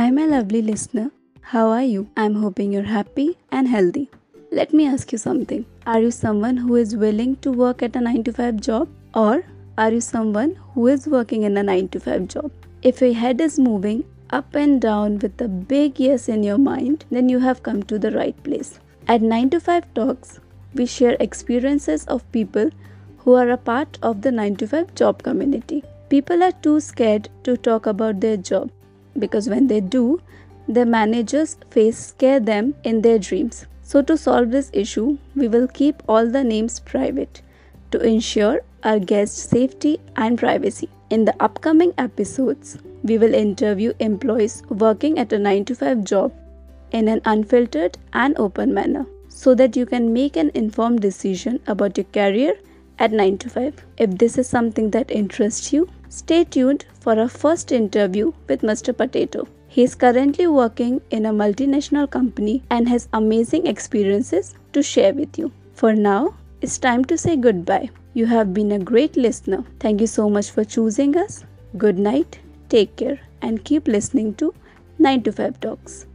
Hi, my lovely listener. How are you? I'm hoping you're happy and healthy. Let me ask you something. Are you someone who is willing to work at a 9 to 5 job? Or are you someone who is working in a 9 to 5 job? If your head is moving up and down with a big yes in your mind, then you have come to the right place. At 9 to 5 Talks, we share experiences of people who are a part of the 9 to 5 job community. People are too scared to talk about their job because when they do, their managers face scare them in their dreams. So, to solve this issue, we will keep all the names private to ensure our guests' safety and privacy. In the upcoming episodes, we will interview employees working at a 9 to 5 job in an unfiltered and open manner so that you can make an informed decision about your career at 9 to 5. If this is something that interests you, stay tuned for our first interview with Mr. Potato. He is currently working in a multinational company and has amazing experiences to share with you. For now, it's time to say goodbye. You have been a great listener. Thank you so much for choosing us. Good night, take care, and keep listening to 9 to 5 Talks.